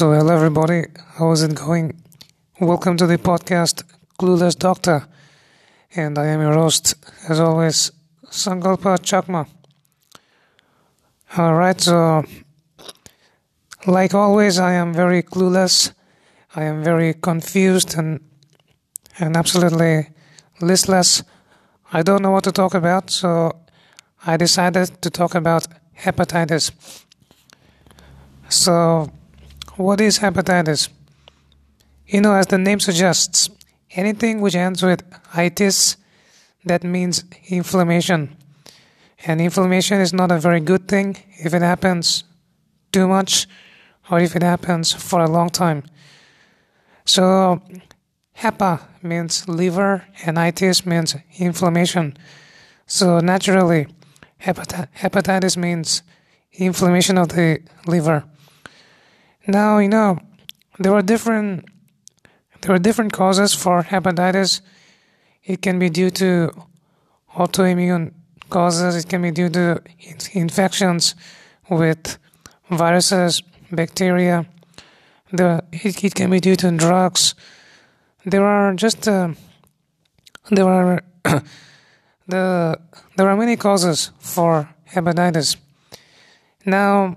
So, hello everybody, how is it going? Welcome to the podcast Clueless Doctor, and I am your host, as always, Sankalpa Chakma. Alright, so, like always, I am very clueless, I am very confused and, and absolutely listless. I don't know what to talk about, so I decided to talk about hepatitis. So, what is hepatitis? You know, as the name suggests, anything which ends with itis, that means inflammation. And inflammation is not a very good thing if it happens too much or if it happens for a long time. So, hepa means liver and itis means inflammation. So, naturally, hepatitis means inflammation of the liver. Now you know there are different there are different causes for hepatitis. It can be due to autoimmune causes. It can be due to infections with viruses, bacteria. The it, it can be due to drugs. There are just uh, there are the there are many causes for hepatitis. Now,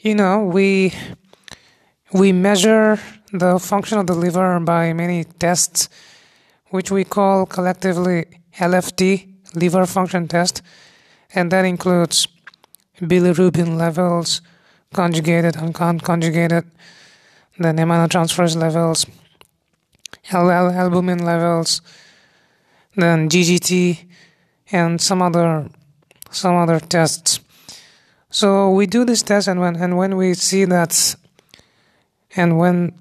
you know we we measure the function of the liver by many tests, which we call collectively LFT, liver function test, and that includes bilirubin levels, conjugated and unconjugated, then aminotransferase levels, albumin levels, then GGT, and some other some other tests. So we do this test, and when and when we see that and when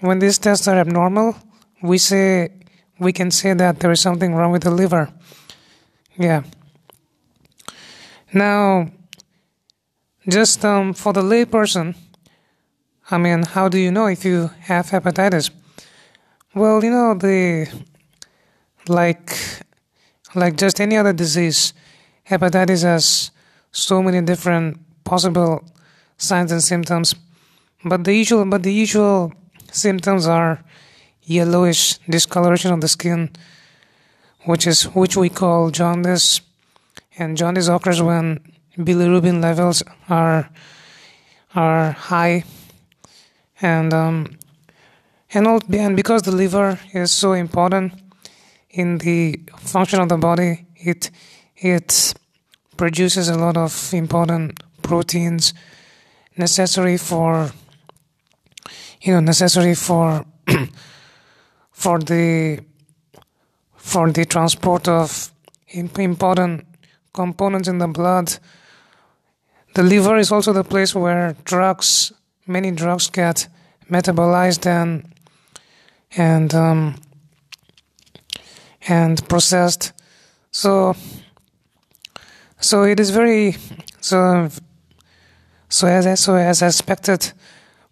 when these tests are abnormal, we say we can say that there is something wrong with the liver. Yeah. Now, just um, for the layperson, I mean, how do you know if you have hepatitis? Well, you know the like like just any other disease, hepatitis has so many different possible signs and symptoms. But the usual, but the usual symptoms are yellowish discoloration of the skin, which is which we call jaundice, and jaundice occurs when bilirubin levels are are high, and um, and all, and because the liver is so important in the function of the body, it it produces a lot of important proteins necessary for you know necessary for for the for the transport of important components in the blood. The liver is also the place where drugs, many drugs, get metabolized and and um, and processed. So so it is very so so as so as expected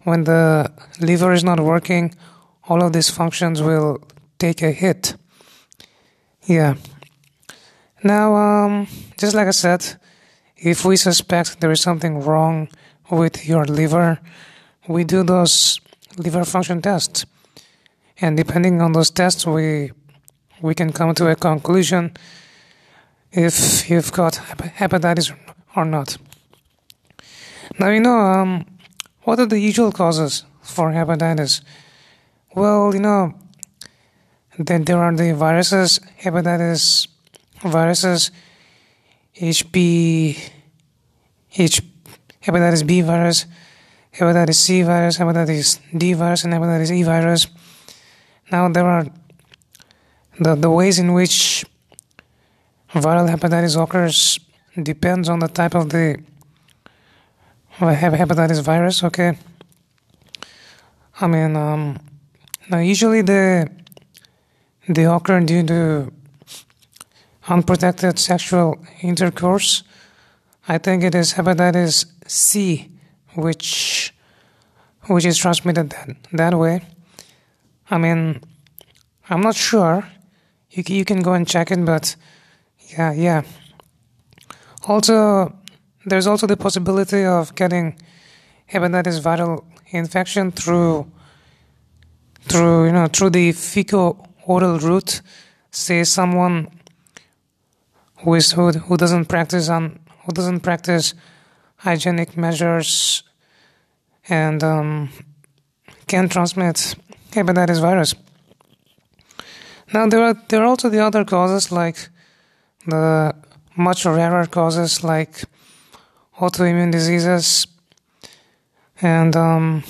when the liver is not working, all of these functions will take a hit. Yeah. Now, um, just like I said, if we suspect there is something wrong with your liver, we do those liver function tests. And depending on those tests, we we can come to a conclusion if you've got hepatitis or not. Now, you know, um, what are the usual causes for hepatitis? Well, you know, then there are the viruses, hepatitis viruses, HB, H, hepatitis B virus, hepatitis C virus, hepatitis D virus, and hepatitis E virus. Now there are the, the ways in which viral hepatitis occurs depends on the type of the hepatitis virus, okay. I mean, um, now usually the they occur due to unprotected sexual intercourse. I think it is hepatitis C, which which is transmitted that that way. I mean, I'm not sure. You you can go and check it, but yeah, yeah. Also, there's also the possibility of getting hepatitis viral infection through through you know through the fecal oral route. Say someone who is who, who doesn't practice on who doesn't practice hygienic measures and um, can transmit hepatitis virus. Now there are there are also the other causes like the much rarer causes like autoimmune diseases, and um,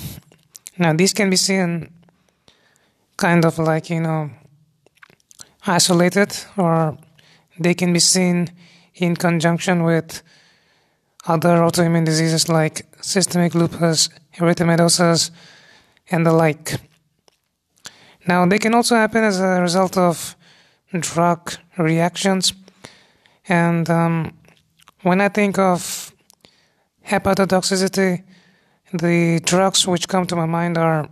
now these can be seen kind of like you know isolated, or they can be seen in conjunction with other autoimmune diseases like systemic lupus, erythematosus, and the like. Now, they can also happen as a result of drug reactions. And um, when I think of hepatotoxicity, the drugs which come to my mind are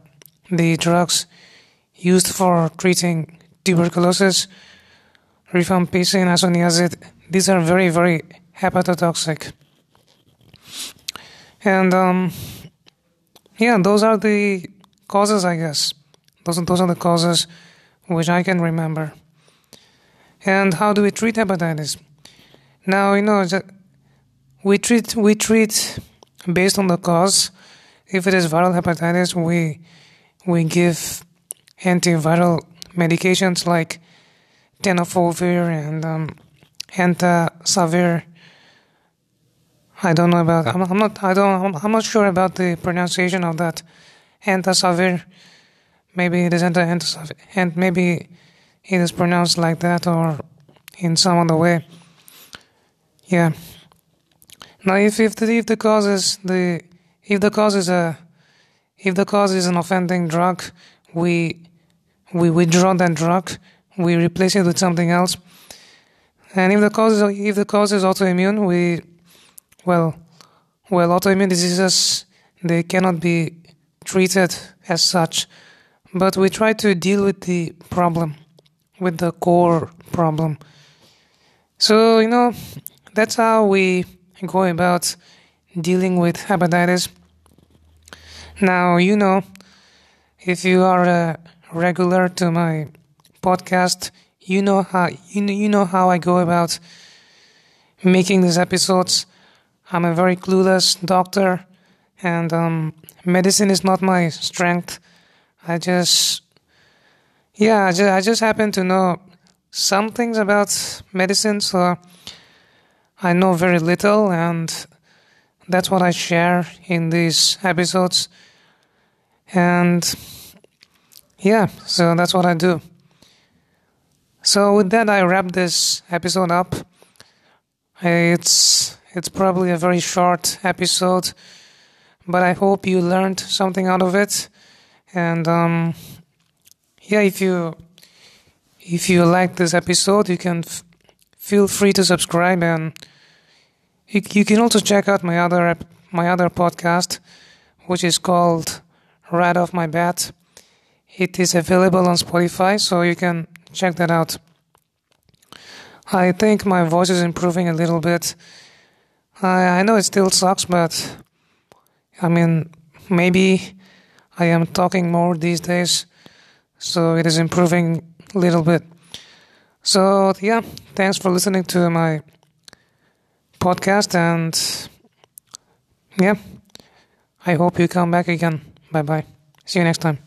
the drugs used for treating tuberculosis, rifampicin, isoniazid. These are very, very hepatotoxic. And um, yeah, those are the causes, I guess. Those those are the causes which I can remember. And how do we treat hepatitis? Now, you know, we treat we treat based on the cause. If it is viral hepatitis, we we give antiviral medications like tenofovir and um. I don't know about. I'm, I'm not. I don't. I'm, not sure about the pronunciation of that. Entecavir. Maybe it is entecavir, and maybe it is pronounced like that or in some other way. Yeah. Now, if if the, if the cause is the if the cause is a if the cause is an offending drug, we we withdraw that drug, we replace it with something else. And if the cause is, if the cause is autoimmune, we well well autoimmune diseases they cannot be treated as such, but we try to deal with the problem, with the core problem. So you know that's how we go about dealing with hepatitis. Now, you know, if you are a regular to my podcast, you know how you know, you know how I go about making these episodes. I'm a very clueless doctor, and um, medicine is not my strength. I just, yeah, I just, I just happen to know some things about medicine, so I know very little, and that's what I share in these episodes. And yeah, so that's what I do. So with that, I wrap this episode up. It's it's probably a very short episode, but I hope you learned something out of it. And um, yeah, if you if you like this episode, you can f- feel free to subscribe and you, you can also check out my other my other podcast, which is called Right Off My Bat. It is available on Spotify, so you can check that out. I think my voice is improving a little bit. I, I know it still sucks, but I mean, maybe I am talking more these days, so it is improving a little bit. So, yeah, thanks for listening to my podcast and yeah, I hope you come back again. Bye bye. See you next time.